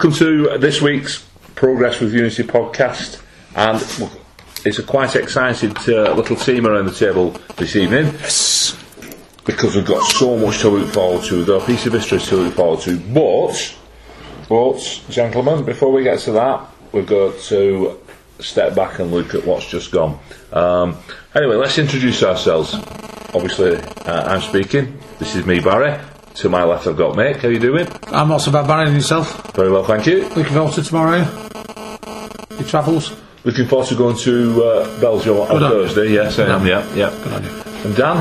Welcome to this week's Progress with Unity podcast, and it's a quite excited uh, little team around the table this evening. Yes. Because we've got so much to look forward to, though a piece of history to look forward to. But, but, gentlemen, before we get to that, we've got to step back and look at what's just gone. Um, anyway, let's introduce ourselves. Obviously, uh, I'm speaking. This is me, Barry. To my left, I've got Mick. How you doing? I'm also about Barry and yourself. Very well, thank you. Looking forward to tomorrow. Your travels. Looking forward to going to uh, Belgium on Good on. Thursday. Yes, I am. Yeah, yeah. Good on you. And Dan.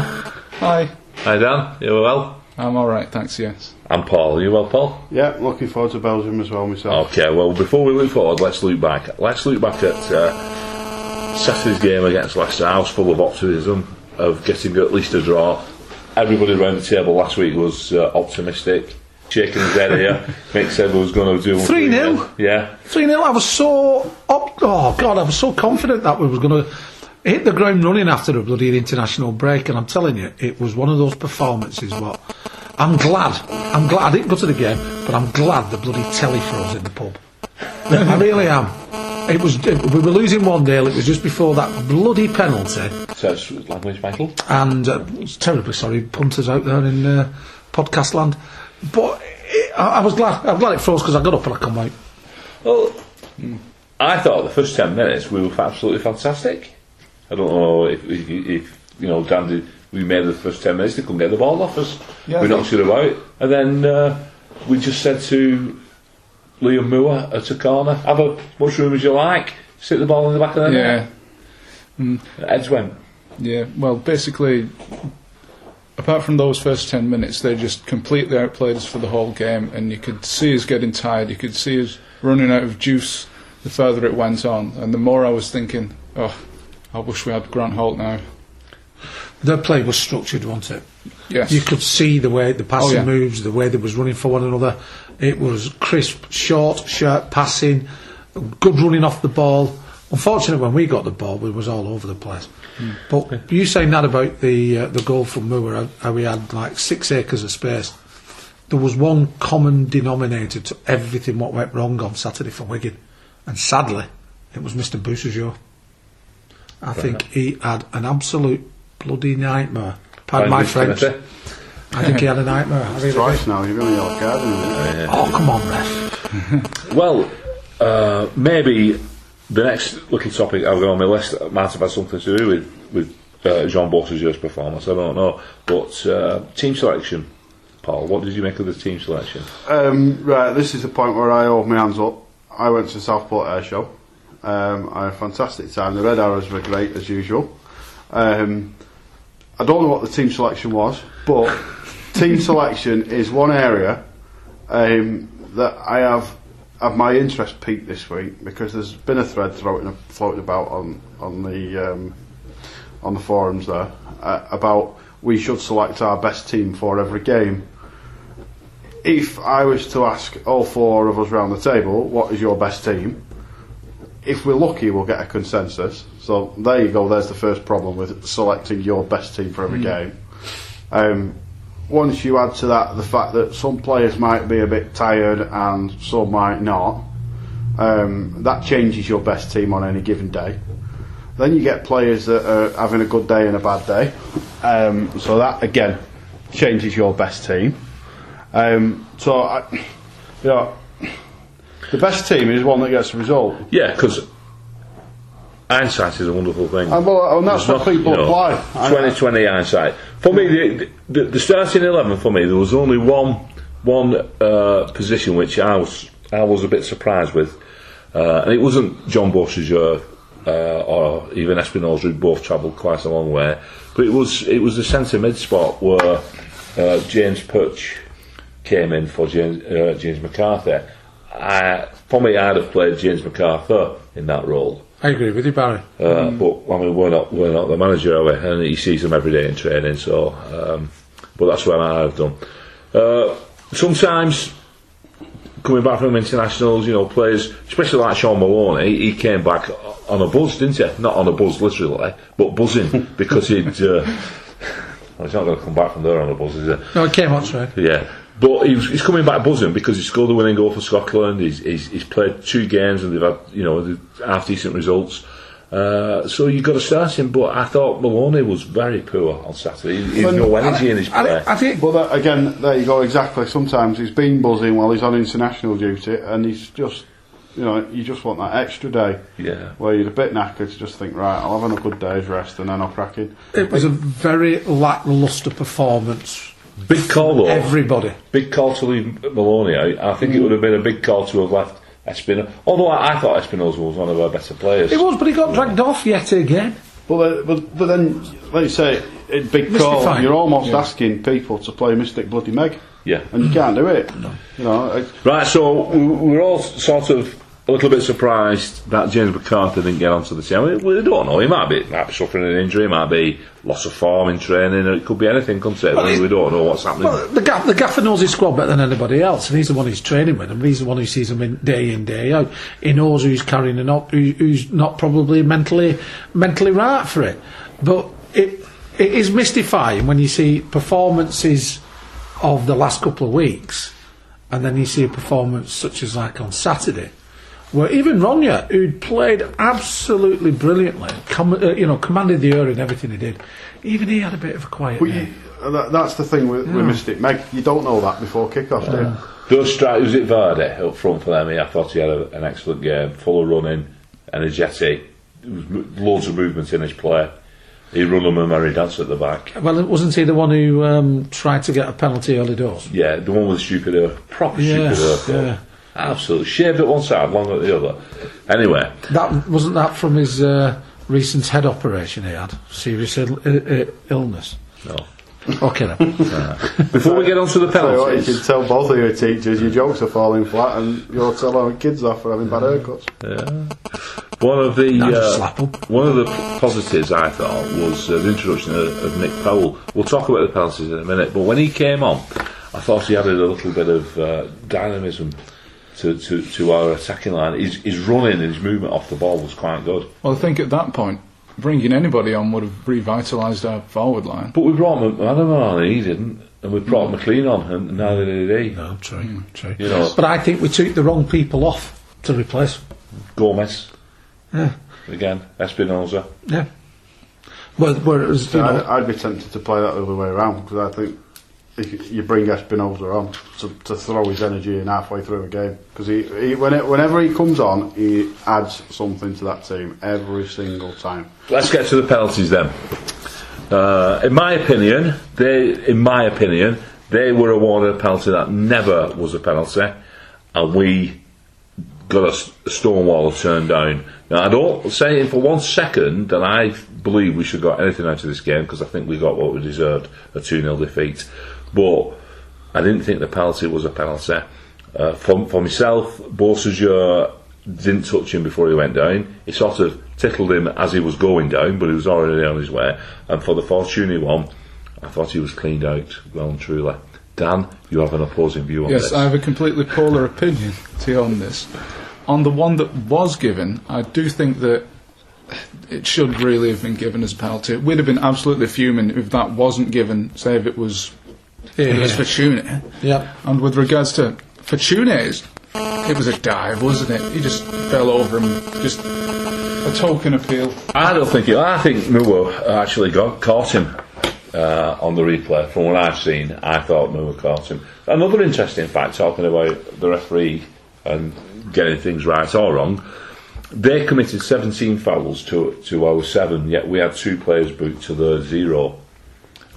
Hi, Hi, Dan. You well? I'm alright, thanks, yes. And Paul. You well, Paul? Yeah, looking forward to Belgium as well myself. Okay. Well, before we look forward, let's look back. Let's look back at uh, Saturday's game against Leicester. House full of optimism of getting at least a draw. Everybody around the table last week was uh, optimistic, shaking his head here. Mick said we was going to do 3-0? Yeah. 3 0. I was so. Up, oh, God, I was so confident that we was going to hit the ground running after a bloody international break, and I'm telling you, it was one of those performances. What I'm glad. I'm glad I didn't go to the game, but I'm glad the bloody telly froze in the pub. I really am. It was. We were losing one 0 It was just before that bloody penalty, So it's language, Michael. and uh, terribly sorry punters out there in uh, podcast land. But it, I, I was glad. I'm glad it froze because I got up and I come out. Well, I thought the first ten minutes we were absolutely fantastic. I don't know if, if, if you know Dan did. We made the first ten minutes. They couldn't get the ball off us. Yeah, we I knocked it about, it. and then uh, we just said to Liam Moore at a corner, "Have as much room as you like. Sit the ball in the back of the Yeah, net." Heads went. yeah. Well, basically, apart from those first 10 minutes, they just completely outplayed us for the whole game, and you could see us getting tired. You could see us running out of juice the further it went on. And the more I was thinking, oh, I wish we had Grant Holt now. Their play was structured, wasn't it? Yes. You could see the way the passing Oh, yeah. moves, the way they was running for one another. It was crisp, short, sharp passing, good running off the ball. Unfortunately, when we got the ball, it was all over the place. Hmm. But you saying that about the uh, the goal from Moore, how, we had like six acres of space. There was one common denominator to everything what went wrong on Saturday for Wigan, and sadly, it was Mr. Beausejour. I think he had an absolute bloody nightmare. Pardon my French. I think he had a nightmare. I really Twice now, you've only yellow card, haven't? Oh, come on, ref. Well, uh, maybe the next little topic I've got on my list might have had something to do with with uh, Jean Boss's performance. I don't know, but uh, team selection. Paul, what did you make of the team selection? Um, right, this is the point where I hold my hands up. I went to the Southport Air Show. Um, I had a fantastic time. The Red Arrows were great as usual. Um, I don't know what the team selection was, but team selection is one area um, that I have have my interest peaked this week because there's been a thread floating, floating about on on the um, on the forums there uh, about we should select our best team for every game. If I was to ask all four of us round the table, what is your best team? If we're lucky, we'll get a consensus. So there you go. There's the first problem with selecting your best team for every game. Um, once you add to that the fact that some players might be a bit tired and some might not, um, that changes your best team on any given day. Then you get players that are having a good day and a bad day. Um, so that again changes your best team. Um, so I, you know, the best team is one that gets the result. Yeah, because hindsight is a wonderful thing. And, well, and that's what people you know, apply. 2020 hindsight. For me, the, the, the starting eleven for me, there was only one one uh, position which I was I was a bit surprised with, uh, and it wasn't John Beausejour uh, or even Espinoza, who both travelled quite a long way, but it was it was the centre mid spot where uh, James Perch came in for James, uh, James McArthur. I, for me, I'd have played James McArthur in that role. I agree with you, Barry. Uh, But I mean, we're not we're not the manager, are we? And he sees them every day in training. So, um, but that's what I've done. Uh, sometimes coming back from internationals, you know, players, especially like Shaun Maloney, he, he came back on a buzz, didn't he? Not on a buzz literally, but buzzing because he'd. Uh, well, he's not going to come back from there on a buzz, is he? No, it came on straight. Yeah, But he's, he's coming back buzzing because he scored the winning goal for Scotland. He's, he's, he's played two games and they've had you know half decent results. Uh, so you've got to start him. But I thought Maloney was very poor on Saturday. He, he's no energy in his play. I think Well, that, again, there you go. Exactly. Sometimes he's been buzzing while he's on international duty, and he's just, you know, you just want that extra day Yeah. where you're a bit knackered to just think, right, I'll have a good day's rest, and then I'll crack in. it was a very lacklustre performance. Big call though. Everybody. big call to leave Maloney out. I think it would have been a big call to have left Espinoza. Although I, I thought Espinoza was one of our better players. It was, but he got dragged off yet again. But, uh, but, but then, like you say, in big call, Mystifying. you're almost asking people to play Mystic Bloody Meg, Yeah. and you can't do it. You know, it- Right, so we're all sort of a little bit surprised that James McArthur didn't get onto the team. We, we don't know. He might be, might be suffering an injury, it might be loss of form in training, or it could be anything, couldn't it? we, we don't know what's happening. Well, the, gaff, the gaffer knows his squad better than anybody else, and he's the one who's training with, and he's the one who sees them in, day in day out. He knows who's carrying and not, who, who's not probably mentally mentally right for it. But it it is mystifying when you see performances of the last couple of weeks, and then you see a performance such as like on Saturday. Where even Ronya, who'd played absolutely brilliantly, com- uh, you know, commanded the air in everything he did, even he had a bit of a quiet but day. you, that, that's the thing with, with Mystic Meg. You don't know that before kick-off, do you? Those strikers, was it Vardy up front for them? I thought he had a, an excellent game, full of running, energetic, there was loads of movement in his play. He run them a merry dance at the back. Well, wasn't he the one who um, tried to get a penalty early doors? Yeah, the one with the stupid earth, proper Yeah, stupid earth. yeah. Absolutely. Shaved at one side, long at the other. Anyway, That wasn't that from his uh, recent head operation he had, serious Ill- i- i- illness. no. Okay then. Before we get on to the Tell you what, you can tell both of your teachers your jokes are falling flat, and you're telling kids off for having bad haircuts. one of the Now just uh, slap 'em. one of the positives I thought was uh, the introduction of, of Nick Powell. We'll talk about the penalties in a minute, but when he came on, I thought he added a little bit of uh, dynamism to, to, to our attacking line. His, his running and his movement off the ball was quite good. Well, I think at that point, bringing anybody on would have revitalised our forward line. But we brought McManaman on, and he didn't, and we brought mm. McLean on, and neither did he. no, true, mm. true. You know, But I think we took the wrong people off to replace. them. Gomez Yeah, again, Espinoza. yeah. Well, whereas you know, I'd, I'd be tempted to play that the other way around because I think if you bring Espinoza on to, to throw his energy in halfway through a game because he, he when it, whenever he comes on he adds something to that team every single time. Let's get to the penalties then. Uh, in my opinion, they, in my opinion, they were awarded a penalty that never was a penalty, and we got a, stonewall turned down. Now, I don't say for one second that I believe we should have got anything out of this game because I think we got what we deserved a 2 0 defeat. But I didn't think the penalty was a penalty. Uh, for, for myself, Beausejour didn't touch him before he went down. He sort of tickled him as he was going down, but he was already on his way. And for the Fortuné one, I thought he was cleaned out well and truly. Dan, you have an opposing view on Yes, this. Yes, I have a completely polar opinion to you on this. On the one that was given, I do think that it should really have been given as a penalty. We'd have been absolutely fuming if that wasn't given, say if it was, yeah, if it was yeah. Fortuné. yeah. And with regards to Fortuné's, it was a dive, wasn't it? He just fell over and just a token appeal. I don't think it. I think Moore actually got caught him uh, on the replay. From what I've seen, I thought Moore caught him. Another interesting fact, talking about the referee and getting things right or wrong, they committed 17 fouls to to our seven. Yet we had two players booked to the zero.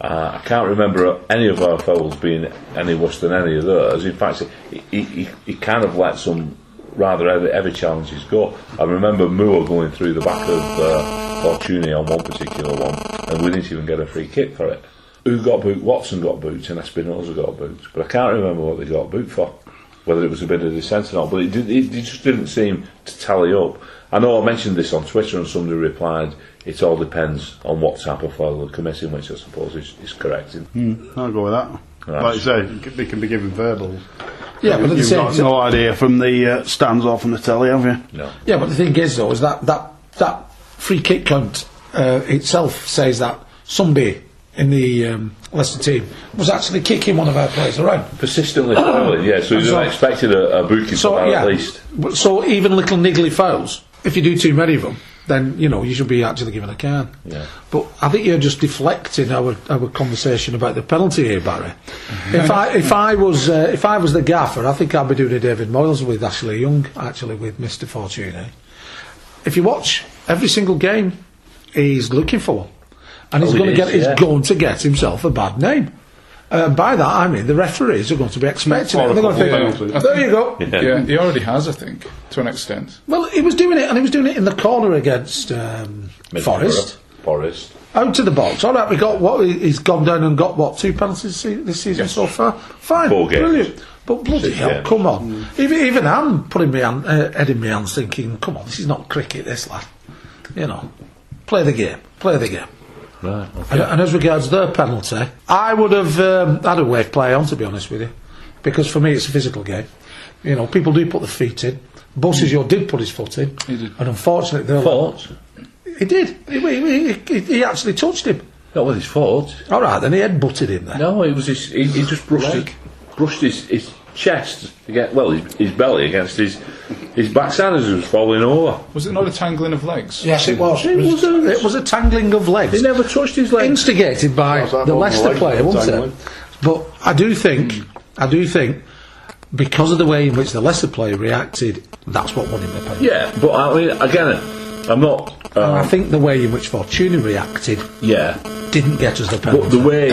Uh, I can't remember any of our fouls being any worse than any of theirs. In fact, he, he, he, kind of let some rather heavy, heavy challenges go. I remember Moore going through the back of uh, Fortuné on one particular one, and we didn't even get a free kick for it. Who got booked? Watson got booked, and Espinoza got booked. But I can't remember what they got booked for. Whether it was a bit of dissent or not, but it, did, it, it just didn't seem to tally up. I know I mentioned this on Twitter, and somebody replied, "It all depends on what type of foul they're committing," which I suppose is, is correct. I'll go with that. Right. Like you say, they can be given verbal. Yeah, but You've got no idea from the uh, stands or from the telly, have you? No. Yeah, but the thing is, though, is that that that free kick count uh, itself says that somebody in the um, Leicester team was actually kicking one of our players around. Persistently fouling, yeah. So he's So- expected a, a booking So yeah, at least. So even little niggly fouls, if you do too many of them, then you know you should be actually given a can. Yeah. But I think you're just deflecting our, our conversation about the penalty here, Barry. if I if I was uh, if I was the gaffer, I think I'd be doing a David Moyes with Ashley Young, actually with Mister Fortuné. If you watch every single game, he's looking for one, and he's Oh, he going to is, get he's going to get himself a bad name. Uh, by that I mean the referees are going to be expecting it. and They're going to think, penalty. there you go. Yeah, he already has, I think, to an extent. Well, he was doing it, and he was doing it in the corner against um, Forest. Forest. Out to the box. All right, we got what? He's gone down and got what? Two penalties this season so far. Fine, Four games. brilliant. But bloody Six hell, games. come on! Even even I'm putting my hand, uh, head in my hands, thinking, come on, this is not cricket, this lad. You know, play the game, play the game. Right. And, and as regards their penalty, I would have um, had a wave play on, to be honest with you, because for me it's a physical game. You know, people do put their feet in. Beausejour did put his foot in, He did. and unfortunately, they're Fault? he did. He, he, he, he actually touched him. Not with his fault. All right, then he had butted him there. No, it was his. He, he just brushed his, brushed his, his chest against, well, his, his belly against his his backside as he was falling over. Was it not a tangling of legs? Yes, it was. It It was, wasn't. it was a tangling of legs. He never touched his legs. instigated by How's the on the Leicester player, wasn't it? But I do think, I do think, because of the way in which the Leicester player reacted, that's what won him the penalty. Yeah, but I mean, again, I'm not. And I Um, think the way in which Fortuné reacted yeah, didn't get us the penalty. but the way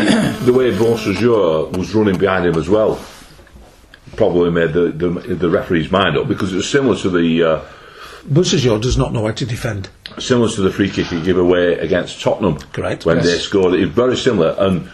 the way Beausejour was running behind him as well probably made the, the the referee's mind up because it was similar to the uh, Beausejour does not know how to defend. similar to the free kick he gave away against Tottenham. Correct. When Yes. they scored it, very similar, and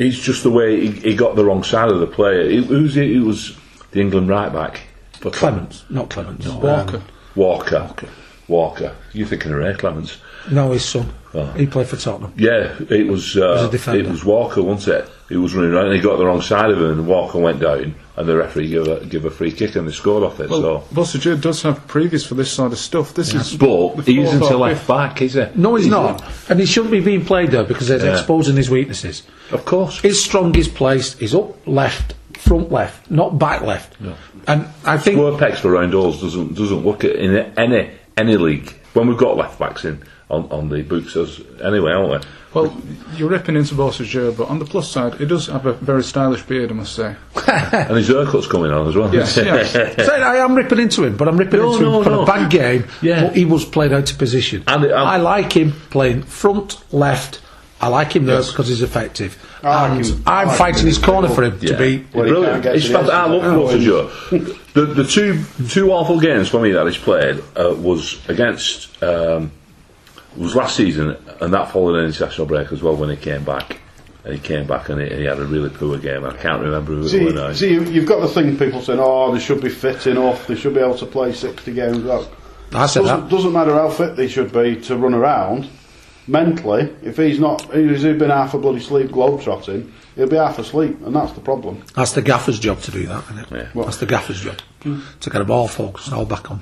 it's just the way he, he got the wrong side of the player. It, who's it? It was the England right back. for Clemence, not Clemence. Walker. Um, Walker. Walker. You're thinking of Ray Clemence. no, his son. Oh. He played for Tottenham. Yeah, it was. Uh, a defender. it was Walker, wasn't it? He was running around and he got the wrong side of him, and Walker went down, and the referee gave a, gave a free kick, and they scored off it. Well, so, Beausejour does have previous for this sort of stuff. This is but he isn't a left back, is he? No, he's not. And he shouldn't be being played there because it's Yeah. exposing his weaknesses. Of course. His strongest place is up left, front left, not back left. And I think Square pegs for round holes doesn't doesn't at in any any league when we've got left backs in on, on the books as anyway, aren't we? Well, you're ripping into Beausejour, but on the plus side, he does have a very stylish beard, I must say. And his haircut's coming on as well. Yes, yes. So I am ripping into him, but I'm ripping No, into no, him for no. a bad game. Yeah. But he was played out of position. And it- um, I like him playing front, left. I like him there because he's effective. I like and him- I I'm like fighting his corner for him to be. Well, he Brilliant. can't get It's the I edge. love Beausejour. the the two two awful games for me that he's played uh, was against um, was last season, and that followed an international break as well when he came back. And he came back and he, he had a really poor game. I can't remember who it See, was now. see, you- you've got the thing people saying, oh, they should be fit enough, they should be able to play 60 games. Well, I said doesn't, that. doesn't matter how fit they should be to run around. Mentally, if he's not, he's been half a bloody sleep globetrotting, he'll be half asleep, and that's the problem. That's the gaffer's job to do that, isn't it? Yeah. That's the gaffer's job hmm. to get them all focused and all back on.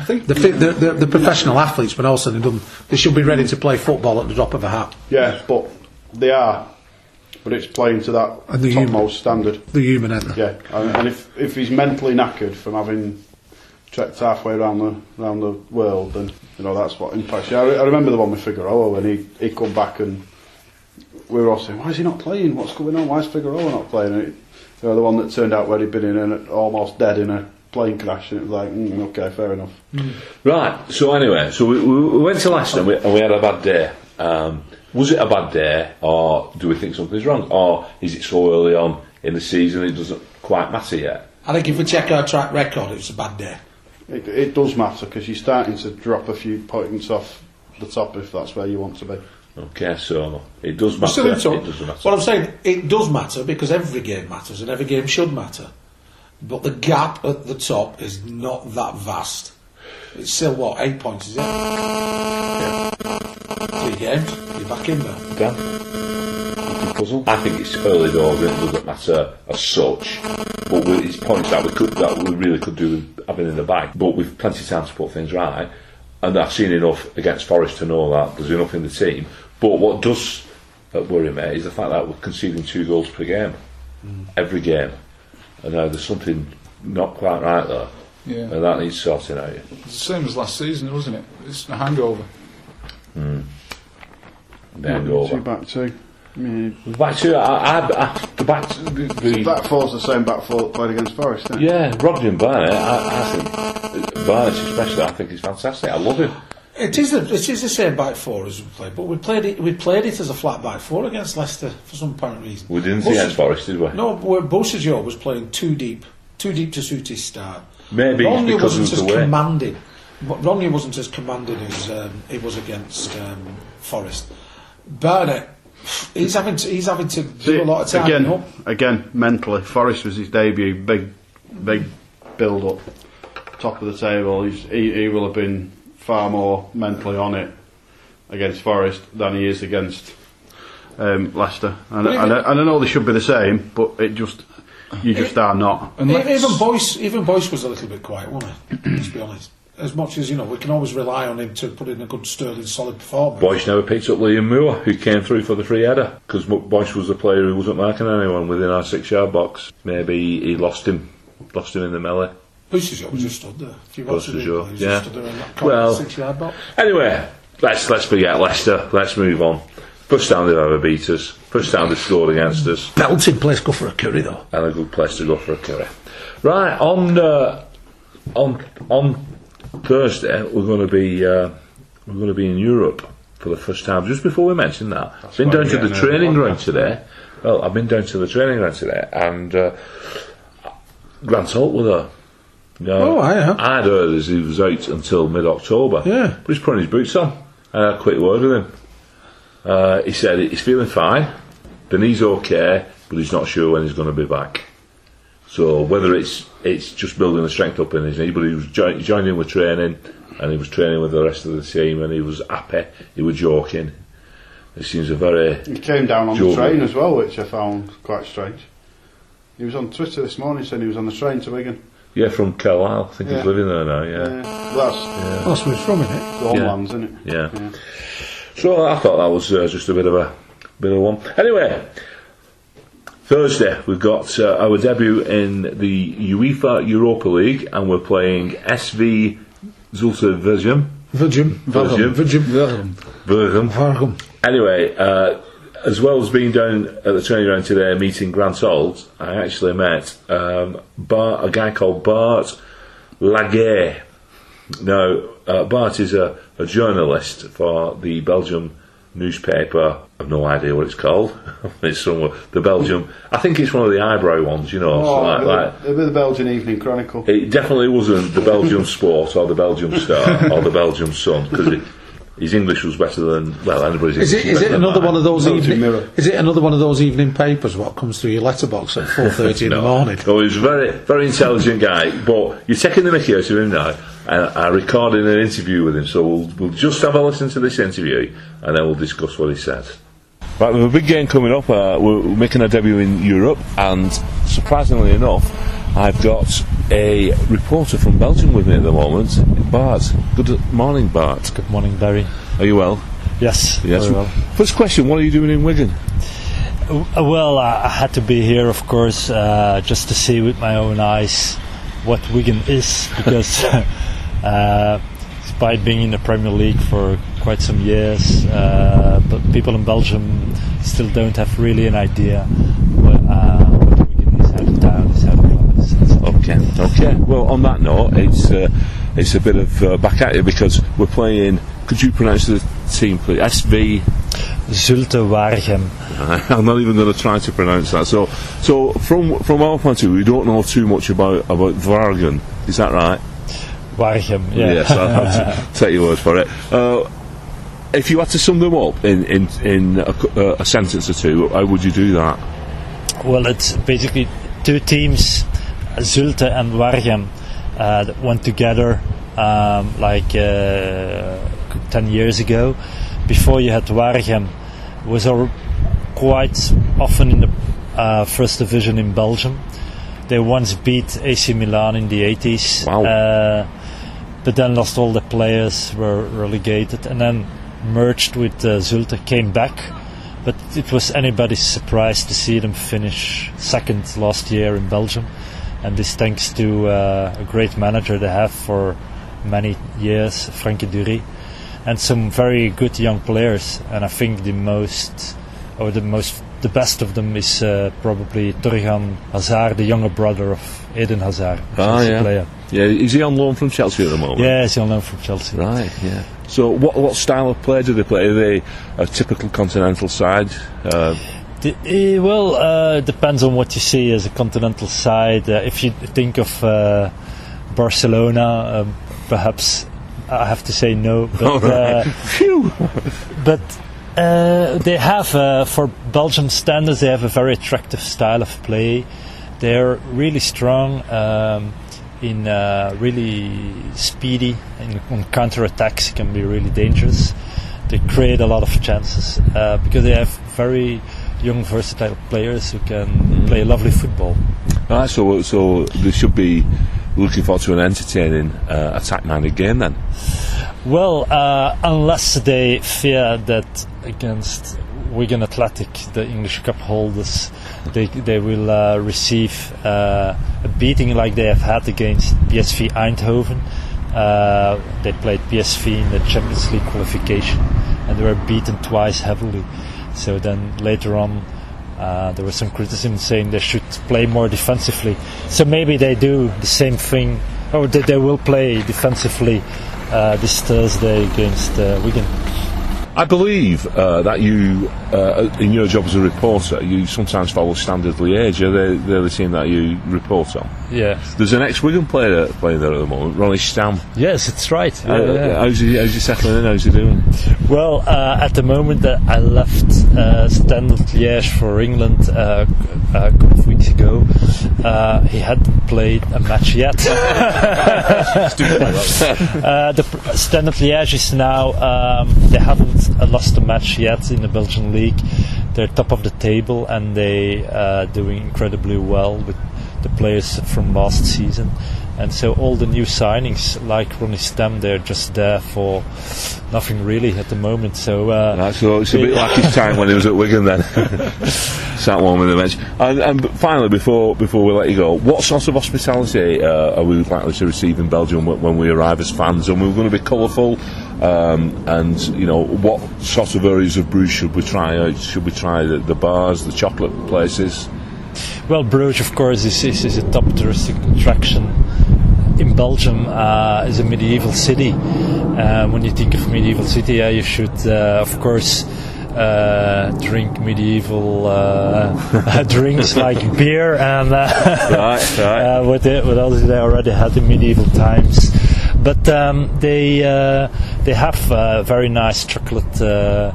I think The, the, the, the professional athletes, when all said and done, they should be ready to play football at the drop of a hat. Yeah, but they are. But it's playing to that And the topmost standard. The human end. Yeah, and, and if, if he's mentally knackered from having trekked halfway around the around the world, then you know that's what impacts you. I, I remember the one with Figueroa when he he come back and we were all saying, "Why is he not playing? What's going on? Why is Figueroa not playing?" And it, you know, the one that turned out where he'd been in and almost dead in a plane crash, and it was like, mm, "Okay, fair enough." Right. So anyway, so we, we we went to Leicester and we, and we had a bad day. Um, was it a bad day, or do we think something's wrong, or is it so early on in the season it doesn't quite matter yet? I think if we check our track record, it was a bad day. It, it does matter because you're starting to drop a few points off the top if that's where you want to be. Okay, so it does matter. still in It doesn't matter. What I'm saying, it does matter because every game matters and every game should matter. But the gap at the top is not that vast. It's still what eight points, is it? Three games. You're back in there. Dan? Puzzle? I think it's early doors. It doesn't matter as such. But with, it's points that we could that we really could do with having in the bag. But we've plenty of time to put things right. And I've seen enough against Forest to know that there's enough in the team. But what does uh, worry me is the fact that we're conceding two goals per game, hmm. every game. And now there's something not quite right there, Yeah. and that needs sorting out. It's the same as last season, wasn't it? It's a hangover. Hmm. Then Two back two. I mean, Back to I, I, I, the back to the, the back four's the same back four played against Forest. Isn't it? yeah, Rodney and Barnett. I, I think Barnett especially. I think he's fantastic. I love him. It is, the, it is the same back four as we played, but we played it. We played it as a flat back four against Leicester for some apparent reason. We didn't Bus- against Forest, did we? No, where Beausejour was playing too deep, too deep to suit his start. Maybe it's Ronye because wasn't of as the way. commanding. but wasn't as commanding as um, he was against um, Forest. Barnett, he's having to, he's having to do a lot of time again, up. again, mentally, Forest was his debut. Big, big build up, top of the table. He's, he, he will have been far more mentally on it against Forest than he is against um, Leicester. And, But and, I, and I know they should be the same, but it just you just are not. And Even Boyce, even Boyce was a little bit quiet, wasn't he? Let's be honest. As much as you know, we can always rely on him to put in a good, sterling, solid performance. Boyce never picked up Liam Moore, who came through for the free header, because Boyce was the player who wasn't marking anyone within our six-yard box. Maybe he lost him, lost him in the melee. Beausejour was just stood there. If you watch the Beausejour, replay, he was yeah. just stood there in that Well- six-yard box. Anyway, let's let's forget Leicester. Let's move on. First time they've ever beat us. First time they've scored against us. Belting place go for a curry though. and a good place to go for a curry. Right on uh, on on Thursday we're going to be uh, we're going to be in Europe for the first time. Just before we mention that, been down to the training podcast ground today. Well, I've been down to the training ground today, and uh, Grant Holt was there. No, Oh, I am. I'd heard as he was out until mid October. Yeah. but he's putting his boots on. I had a quick word with him. Uh, he said he's feeling fine, the knee's okay, but he's not sure when he's going to be back. So whether it's it's just building the strength up in his knee, but he was jo- he joined in with training, and he was training with the rest of the team, and he was happy. He was joking. It seems a very He came down on Jordan. the train as well, which I found quite strange. He was on Twitter this morning saying he was on the train to Wigan. Yeah from Carlisle. I think Yeah. he's living there now. Yeah, Yeah. Well, that's That's where it's from, isn't it? the homelands, isn't it? yeah. So I thought that was uh, just a bit of a bit of one. Anyway, Thursday we've got uh, our debut in the UEFA Europa League, and we're playing SV Zulte Virgin. Virgin. Virgin. Virgin. Virgin. Virgin. Anyway, uh, as well as being down at the training ground today meeting Grant Holt, I actually met um, Bart, a guy called Bart Laguerre. Now, uh, Bart is a, a journalist for the Belgium newspaper. I've no idea what it's called. it's somewhere the Belgium. I think it's one of the eyebrow ones. You know, Oh, like, like be the Belgian Evening Chronicle. it definitely wasn't the Belgium Sport or the Belgium Star or the Belgium Sun because his English was better than well anybody's. Is it, English is was it another one of those evening? Is it another one of those evening papers? What comes through your letterbox at four thirty in the morning? No, he's a very, very intelligent guy, but you're taking the mickey out of him now. And I recorded an interview with him, so we'll, we'll just have a listen to this interview and then we'll discuss what he said. Right, we have a big game coming up. Uh, we're we're making our debut in Europe, and surprisingly enough, I've got a reporter from Belgium with me at the moment, Bart. Good morning, Bart. Good morning, Barry. Are you well? Yes, Yes. well. First question: What are you doing in Wigan? Uh, Well, I I had to be here, of course, uh, just to see with my own eyes what Wigan is, because uh, despite being in the Premier League for quite some years, uh, but people in Belgium still don't have really an idea what, uh, what Wigan is, how the town is, how the club is. and so on. Okay, okay. Well, on that note, it's uh, it's a bit of uh, back at you because we're playing. Could you pronounce the team, please? SV. Zulte Waregem. I'm not even going to try to pronounce that. So, so from from our point of view, we don't know too much about about Vargan. Is that right? Waregem, yeah. Yes, I'll have to take your word for it. Uh, if you had to sum them up in in in a, uh, a sentence or two, how would you do that? Well, it's basically two teams, Zulte and Waregem, uh, that went together um, like uh, 10 years ago. Before you had Waregem, was quite often in the uh, first division in Belgium. They once beat AC Milan in the 80s. Wow. Uh, but then lost all the players, were relegated, and then merged with uh, Zulte, came back, but it was anybody's surprise to see them finish second last year in Belgium, and this thanks to uh, a great manager they have for many years, Francky Dury, and some very good young players. And I think the most, or the most, the best of them is uh, probably Thorgan Hazard, the younger brother of Eden Hazard, Ah, yeah. player. Yeah, is he on loan from Chelsea at the moment? Yeah, he's on loan from Chelsea. Right, yeah. So, what what style of play do they play? Are they a typical continental side? Uh, The, eh, well, uh, depends on what you see as a continental side. Uh, if you think of uh, Barcelona, um, perhaps I have to say no. But, uh, phew! but uh, they have, uh, for Belgium standards, they have a very attractive style of play. They're really strong, um, in uh, really speedy, in, on counter attacks, can be really dangerous. They create a lot of chances uh, because they have very young, versatile players who can play lovely football. Right, so so they should be looking forward to an entertaining uh, attack-minded game then. Well, uh, unless they fear that against Wigan Athletic, the English Cup holders, they they will uh, receive uh, a beating like they have had against PSV Eindhoven. Uh, they played PSV in the Champions League qualification, and they were beaten twice heavily. So then later on, uh, there was some criticism saying they should play more defensively. So maybe they do the same thing, or they, they will play defensively uh, this Thursday against uh, Wigan. I believe uh, that you, uh, in your job as a reporter, you sometimes follow Standard Liège. Are they, they're the team that you report on. Yeah. There's an ex-Wigan player playing there at the moment, Ronnie Stam. Yes, it's right. Uh, Yeah. How's he? How's he settling in? How's he doing? Well, uh, at the moment that I left uh, Standard Liège for England uh, a couple of weeks ago, uh, he hadn't played a match yet. uh, the pr- Standard Liège is now um, they haven't uh, lost a match yet in the Belgian league. They're top of the table and they uh, doing incredibly well with the players from last season. And so all the new signings, like Ronnie Stam, they're just there for nothing really at the moment. So uh, Right, so it's a bit like his time when he was at Wigan then. Sat warm in the bench. And, and finally, before before we let you go, what sort of hospitality uh, are we likely to receive in Belgium when we arrive as fans? And we're going to be colourful. Um, and you know, what sort of areas of Bruges should we try out? Should we try the, the bars, the chocolate places? Well, Bruges, of course, is, is, is a top touristic attraction in Belgium. Uh, is a medieval city. Uh, when you think of medieval city, yeah, you should, uh, of course, uh, drink medieval uh, drinks like beer and uh, Right, right. uh, what, they, what else they already had in medieval times. But um, they uh, they have uh, very nice chocolate uh,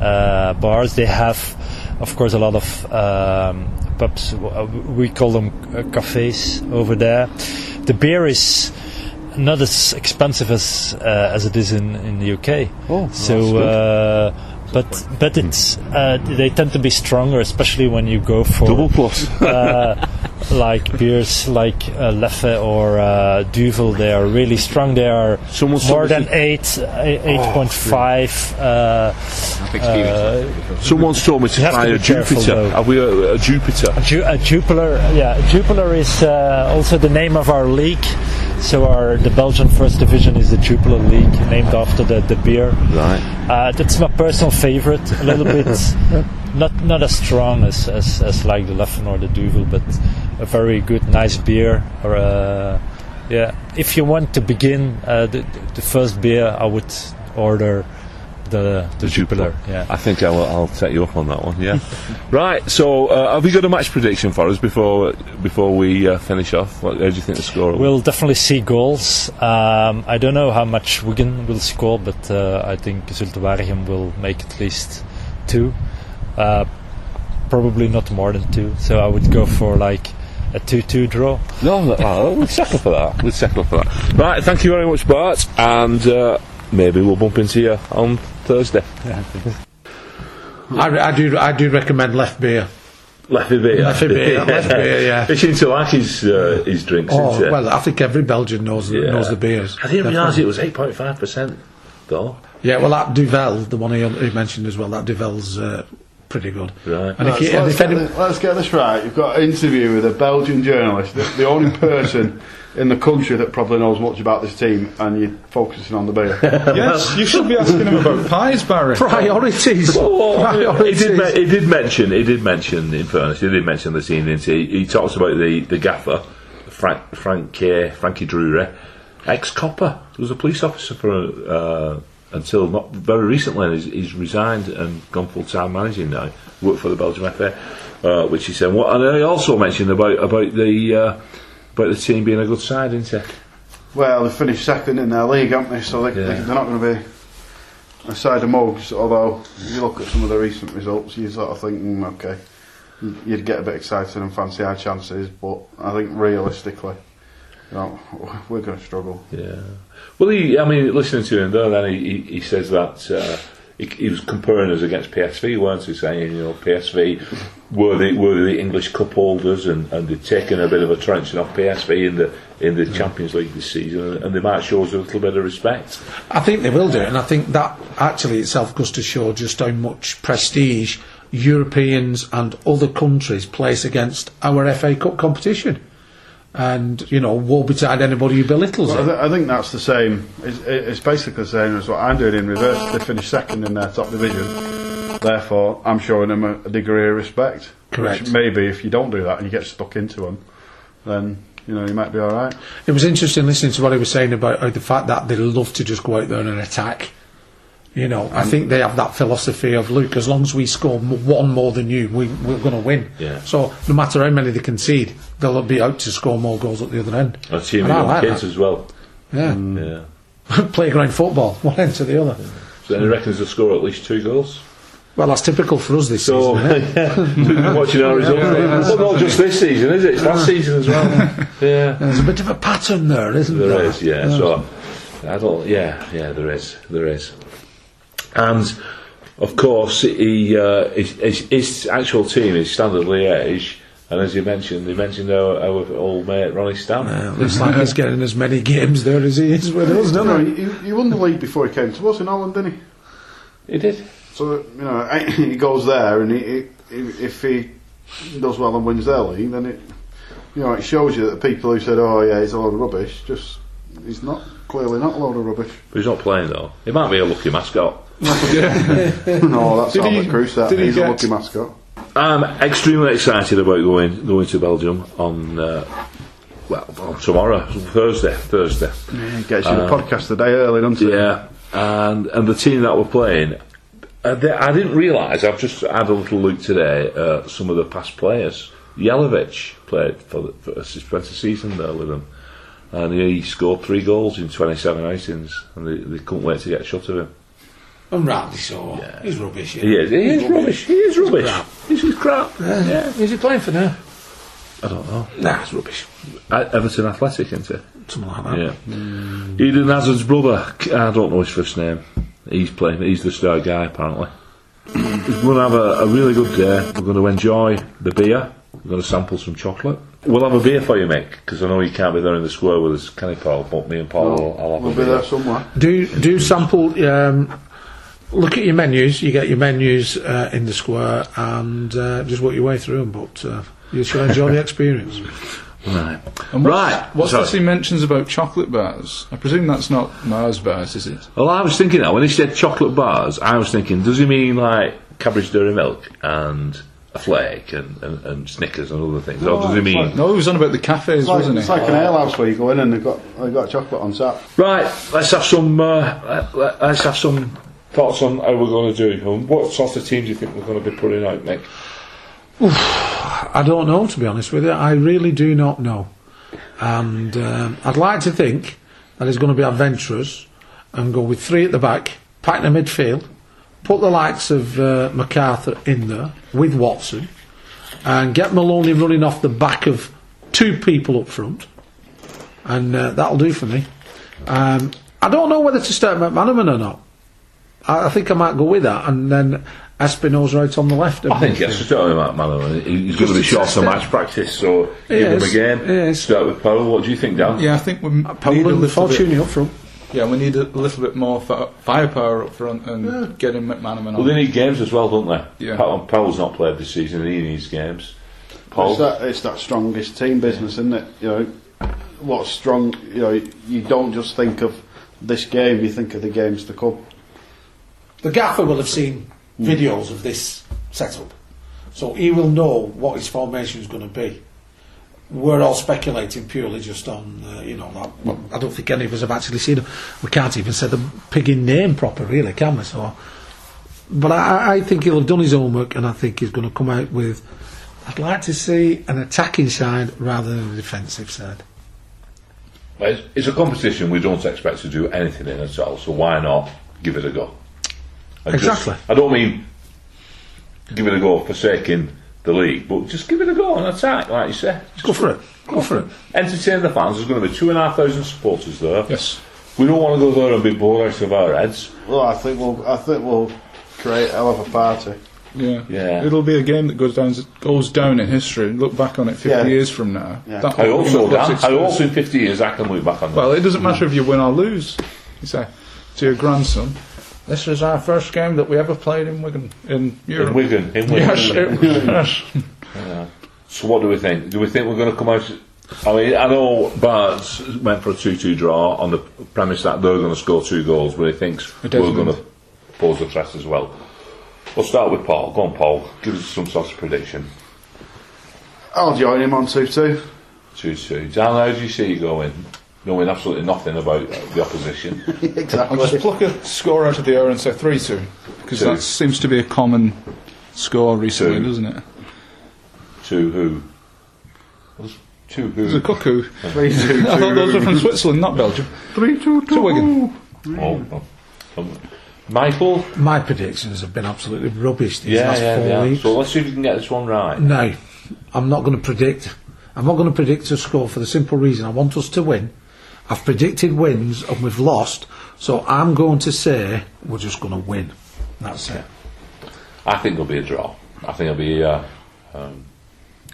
uh, bars. They have, of course, a lot of um, pubs. Uh, We call them uh, cafes over there. The beer is not as expensive as uh, as it is in, in the UK. Oh, so. Uh, but but it's uh, they tend to be stronger, especially when you go for Double plus. uh, like beers like uh, Leffe or uh, Duvel. They are really strong. They are Someone more than eight, eight point five. Uh, Someone's told me to You have try to a be careful, Jupiter. though. Have we a, a Jupiter? Ju- uh, Jupiler, yeah, Jupiler is uh, also the name of our league. So our the Belgian first division is the Jupiler League, named after the, the beer. Right. Uh, that's my personal favorite. A little bit, not not as strong as, as, as like the Leffen or the Duvel, but a very good, nice beer. Or uh, yeah, if you want to begin uh, the, the first beer, I would order the the, Jupiler. Yeah. I think I'll, I'll take you up on that one. Yeah. right. So, uh, have you got a match prediction for us before before we uh, finish off? What, how do you think the score? will be? We'll definitely see goals. Um, I don't know how much Wigan will score, but uh, I think Zulte Waregem will make at least two. Uh, probably not more than two. So I would go for like a 2-2 draw. No, oh, we'll settle for that. We'll settle for that. Right, thank you very much, Bart, and uh, maybe we'll bump into you on Thursday. I, I do I do recommend left beer. Lefty beer. Lefty beer, left beer, yeah. He seems to like his, uh, his drinks, Oh isn't he? well, I think every Belgian knows Yeah. knows the beers. I didn't realise it was 8.5%, though. Yeah, well, that Duvel, the one he, he mentioned as well, that Duvel's uh, pretty good. Right. And if Let's, you, let's, get any, this, let's get this right. You've got an interview with a Belgian journalist, the, the only person in the country that probably knows much about this team, and you're focusing on the beer. yes, you should be asking him about pies, Barry. priorities, Well, he priorities. did. Me- he did mention. He did mention. In fairness, he did mention the team. didn't He, he talks about the the gaffer, Frank Frank uh, Frankie Drury, ex copper. He was a police officer for uh, until not very recently. He's, he's resigned and gone full time managing now. Worked for the Belgium FA, uh, which he said. What, and he also mentioned about about the uh, about the team being a good side, didn't he? well, they finished second in their league, haven't they? So they, Yeah. they're not going to be a side of mugs. Although you look at some of the recent results, you sort of think, mm, okay, you'd get a bit excited and fancy our chances. But I think realistically, you know, we're going to struggle. Yeah. Well, he, I mean, listening to him there, then he, he, he says that uh, he, he was comparing us against PSV, weren't he? Saying, you know, PSV were the were the English cup holders, and, and they'd taken a bit of a trenching off PSV in the in the Champions League this season, and they might show us a little bit of respect. I think they will do it, and I think that actually itself goes to show just how much prestige Europeans and other countries place against our FA Cup competition. And, you know, woe betide anybody who belittles Well, I, it. th- I think that's the same. It's, it's basically the same as what I'm doing in reverse. They finished second in their top division. Therefore, I'm showing them a, a degree of respect. Correct. Which maybe if you don't do that and you get stuck into them, then you know you might be all right. It was interesting listening to what he was saying about how the fact that they love to just go out there and attack. You know, I think they have that philosophy of, look, as long as we score m- one more than you, we, we're going to win. Yeah. So no matter how many they concede, they'll be out to score more goals at the other end. A team And of I young like kids that. as well. Yeah. Yeah. Playground football, one end to the other. So he reckons they'll score at least two goals. Well, that's typical for us this So, season. isn't yeah, watching our results. well, not just this season, is it? It's last season as well. Yeah. There's a bit of a pattern there, isn't there? There is, yeah. So I don't. Yeah, yeah. There is, there is. And of course, he uh, his, his, his actual team is Standard Liège, and as you mentioned, they mentioned our, our old mate Ronnie Stam. Uh, looks like he's getting as many games there as he is with us, doesn't he? he, he won the league before he came to us in Holland, didn't he? He did. So you know he goes there, and he, he, if he does well and wins their league, then it you know it shows you that the people who said, "Oh yeah, he's a load of rubbish," just he's not clearly not a load of rubbish. But he's not playing though. He might be a lucky mascot. no, that's Did he- Albert Cruz. That did he he's a lucky mascot. I'm extremely excited about going going to Belgium on uh, well on tomorrow, Thursday. Thursday. He gets you the podcast a day early, doesn't he? Yeah, and and the team that we're playing, uh, they, I didn't realise. I've just had a little look today. Uh, some of the past players. Jelavić played for, the, for his spent a season there with them, and he scored three goals in 27 outings, and they, they couldn't wait to get a shot of him. And rightly so. He's rubbish. Yeah. He is, he is rubbish. He is rubbish. crap. He's just crap. Yeah. Is he playing for now? I don't know. Nah, it's rubbish. Uh, Everton Athletic, isn't it? Something like that. Yeah. Eden Hazard's brother, I don't know his first name. He's playing. He's the star guy apparently. We're going to have a, a really good day. We're going to enjoy the beer. We're going to sample some chocolate. We'll have a beer for you, Mick, because I know you can't be there in the square with us, can you, Paul? But me and Paul, will I'll have We'll a be there somewhere. Do do sample. Um, look at your menus. You get your menus uh, in the square, and uh, just work your way through them. But uh, you should enjoy the experience. Right. And what's, Right, What's sorry. this he mentions about chocolate bars? I presume that's not Mars bars, is it? Well, I was thinking that when he said chocolate bars, I was thinking, does he mean like Cadbury's Dairy Milk and a flake and, and, and Snickers and other things? or does he mean. No, he was on about the cafes, like, wasn't he? it's like an alehouse where you go in and they've got they've got chocolate on tap. Right, let's have some. Uh, let- let- let's have some thoughts on how we're going to do. And what sort of teams do you think we're going to be putting out, Nick? I don't know, to be honest with you. I really do not know. And um, I'd like to think that it's going to be adventurous and go with three at the back, pack the midfield, put the likes of uh, MacArthur in there with Watson, and get Maloney running off the back of two people up front. And uh, that'll do for me. Um, I don't know whether to start McManaman or not. I, I think I might go with that, and then Espinoza out on the left. I think midfield. yes, start with Matt Mallow. He's going to be short test of match practice, so give him a Yes, game. Start with Powell. What do you think, Dan? Yeah, I think we uh, m- need a Powell and little bit. Up front. Yeah, we need a little bit more firepower up front and getting McManaman Well, they need games as well, don't they? Yeah. Pa- Paul's not played this season, and he needs games. Paul, It's that, it's that strongest team business, isn't it? You know, what's strong, you know, you don't just think of this game, you think of the games to come. The gaffer will have seen videos of this setup, so he will know what his formation is going to be. We're all speculating purely just on, uh, you know, that, well, I don't think any of us have actually seen them. We can't even say the pigging name proper, really, can we? So, but I, I think he'll have done his homework, and I think he's going to come out with. I'd like to see an attacking side rather than a defensive side. it's, it's a competition we don't expect to do anything in at all, so why not give it a go? I just- Exactly. I don't mean give it a go forsaking the league, but just give it a go and attack, like you say. Just go for it. Go for it. Entertain the fans. There's going to be two and a half thousand supporters there. Yes. We don't want to go there and be bored out of our heads. Well, I think we'll, I think we'll create a hell of a party. Yeah. Yeah. It'll be a game that goes down goes down in history. Look back on it 50 Yeah. years from now. Yeah. That I also, the Dan, I also in 50 years I can look back on that. Well, it doesn't matter if you win or lose. You say to your grandson, "This is our first game that we ever played in Wigan in Europe. in Europe." Wigan, in Wigan. Yes, it, yes. So what do we think? Do we think we're going to come out? I mean, I know Barnes went for a 2-2 draw on the premise that they're going to score two goals, but he thinks we're going to pose a threat as well. We'll start with Paul. Go on, Paul. Give us some sort of prediction. I'll join him on 2 2. 2-2. Dan, how do you see it going? Knowing absolutely nothing about the opposition. I'll just pluck a score out of the air and say three-two because Two. that seems to be a common score recently, Two. doesn't it? 2 who? What's- To There's a cuckoo. 3 2 I thought those were from Switzerland, not Belgium. 3 2 To Wigan. Oh, oh. Um, Michael? My predictions have been absolutely rubbish these Yeah, last yeah, four yeah. weeks. So let's see if we can get this one right. No, I'm not going to predict. I'm not going to predict a score for the simple reason I want us to win. I've predicted wins and we've lost, so I'm going to say we're just going to win. That's it. I think it'll be a draw. I think it'll be uh, um,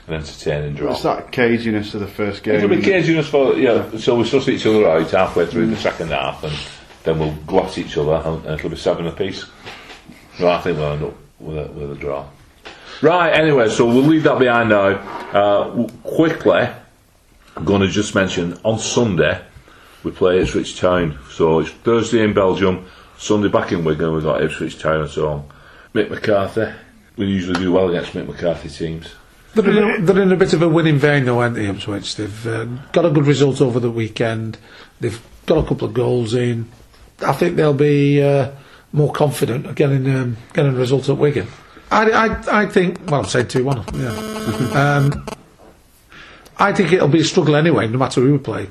an entertaining draw. It's that caginess of the first game. It'll be isn't caginess for yeah. So we suss each other out halfway through the second half, and then we'll go at each other, and, and it'll be seven apiece. No, I think we'll end up with a, with a draw. Right. Anyway, so we'll leave that behind now. Uh, quickly, I'm going to just mention on Sunday we play Ipswich Town. So it's Thursday in Belgium, Sunday back in Wigan. We've got Ipswich Town and so on. Mick McCarthy. We usually do well against Mick McCarthy teams. They're in, a, they're in a bit of a winning vein, though, aren't they, Ipswich? They've uh, got a good result over the weekend. They've got a couple of goals in. I think they'll be uh, more confident of getting um, getting a result at Wigan. I, I, I think. Well, I'm saying two one. Yeah. um, I think it'll be a struggle anyway, no matter who we play,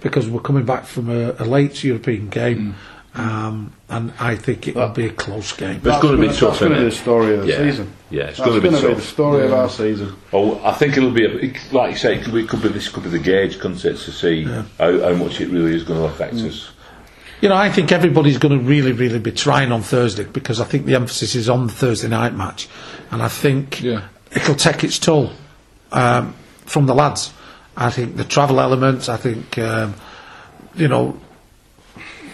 because we're coming back from a, a late European game, um, and I think it'll be a close game. But it's going to be That's tough, going to be the story of the Yeah. season. Yeah, it's going to be going to be tough. the story of our season. Oh, I think it'll be a, it- like you say, it could be, it could be this could be the gauge, couldn't it, to see how, how much it really is going to affect us. You know, I think everybody's going to really, really be trying on Thursday because I think the emphasis is on the Thursday night match, and I think Yeah. it'll take its toll um, from the lads. I think the travel elements. I think um, you know,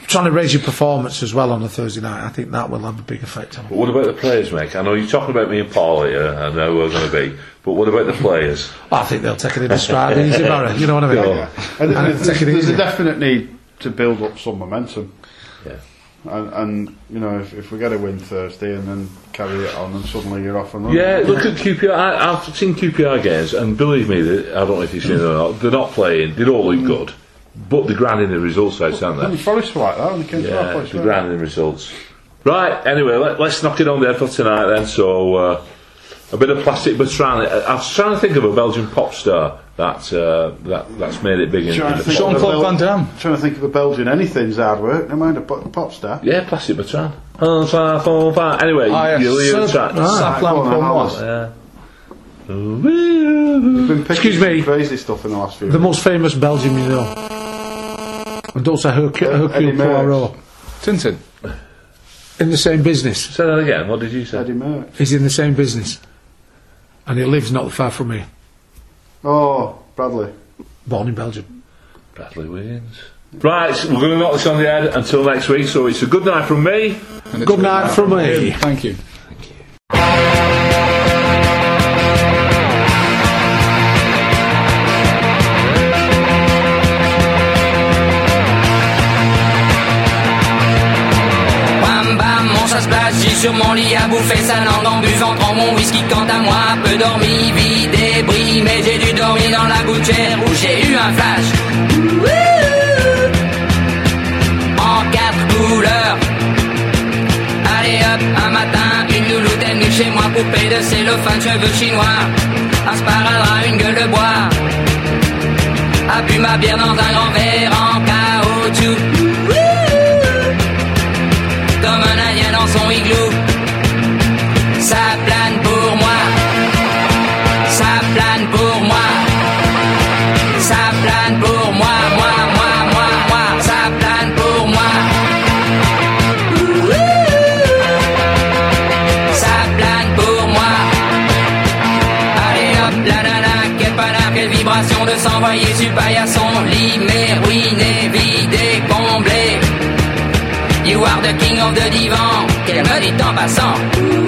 trying to raise your performance as well on a Thursday night. I think that will have a big effect on it. But what about the players, Mick? I know you're talking about me and Paul here, I know we're going to be, but what about the players? I think they'll take it in a stride, easy, Barry. You know what I mean? Yeah. And And there's, there's a definite need to build up some momentum. Yeah. And, and you know, if, if we get a win Thursday and then carry it on, and suddenly you're off and running. Yeah, look at QPR. I, I've seen QPR games, and believe me, they- I don't know if you've seen them or not. They're not playing. They don't look good, but they're grinding the results out, aren't they? Forest were like that when they came to our Yeah, place. they're weren't grinding the results. Right. Anyway, let, let's knock it on there for tonight then. So uh, a bit of plastic Bertrand. I was trying to think of a Belgian pop star that uh, that that's made it big in, Trying in to the think pop. of a Jean-Claude Van Damme. Trying to think of a Belgian anything's hard work, no mind a pop, pop star. Yeah, plastic Bertrand. Anyway, Ah, yes. you'll hear the Sir- track. Ah. Ça plane Yeah. We've been picking Excuse me. crazy stuff in the last few The weeks. most famous Belgian you know. And don't say Hercule, Uh, Eddy Hercule Merckx. Poirot. Tintin. In the same business. Say that again. What did you say? Eddy Merckx. He's in the same business. And he lives not far from here. Oh, Bradley. Born in Belgium. Bradley Wiggins. Right, we're going to knock this on the head until next week. So it's a good night from me. And it's Good night from me. Thank you. Sur mon lit à bouffer sa langue en buvant prends mon whisky quant à moi, peu dormi, vide et bris, mais j'ai dû dormir dans la gouttière où j'ai eu un flash. En quatre couleurs. Allez hop, un matin, une louloute est venue chez moi, poupée de cellophane, cheveux chinois, un sparadrap, une gueule de bois. A bu ma bière dans un grand verre the king of the divan, qu'elle me dit en passant?